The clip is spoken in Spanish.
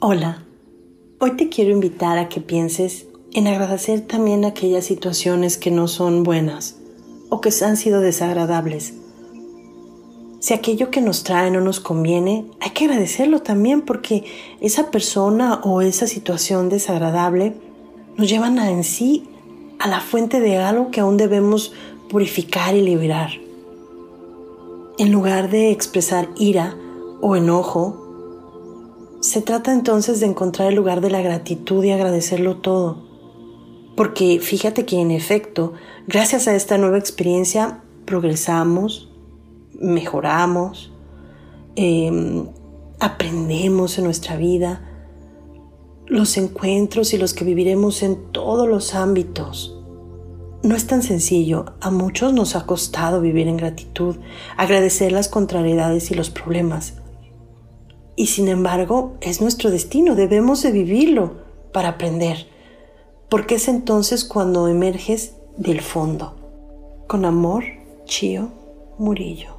Hola, hoy te quiero invitar a que pienses en agradecer también aquellas situaciones que no son buenas o que han sido desagradables. Si aquello que nos trae no nos conviene, hay que agradecerlo también porque esa persona o esa situación desagradable nos llevan a en sí a la fuente de algo que aún debemos purificar y liberar. En lugar de expresar ira o enojo, se trata entonces de encontrar el lugar de la gratitud y agradecerlo todo. Porque fíjate que en efecto, gracias a esta nueva experiencia, progresamos, mejoramos, em, aprendemos en nuestra vida, los encuentros y los que viviremos en todos los ámbitos. No es tan sencillo, a muchos nos ha costado vivir en gratitud, agradecer las contrariedades y los problemas, y sin embargo es nuestro destino, debemos de vivirlo para aprender, porque es entonces cuando emerges del fondo. Con amor, Chío Murillo.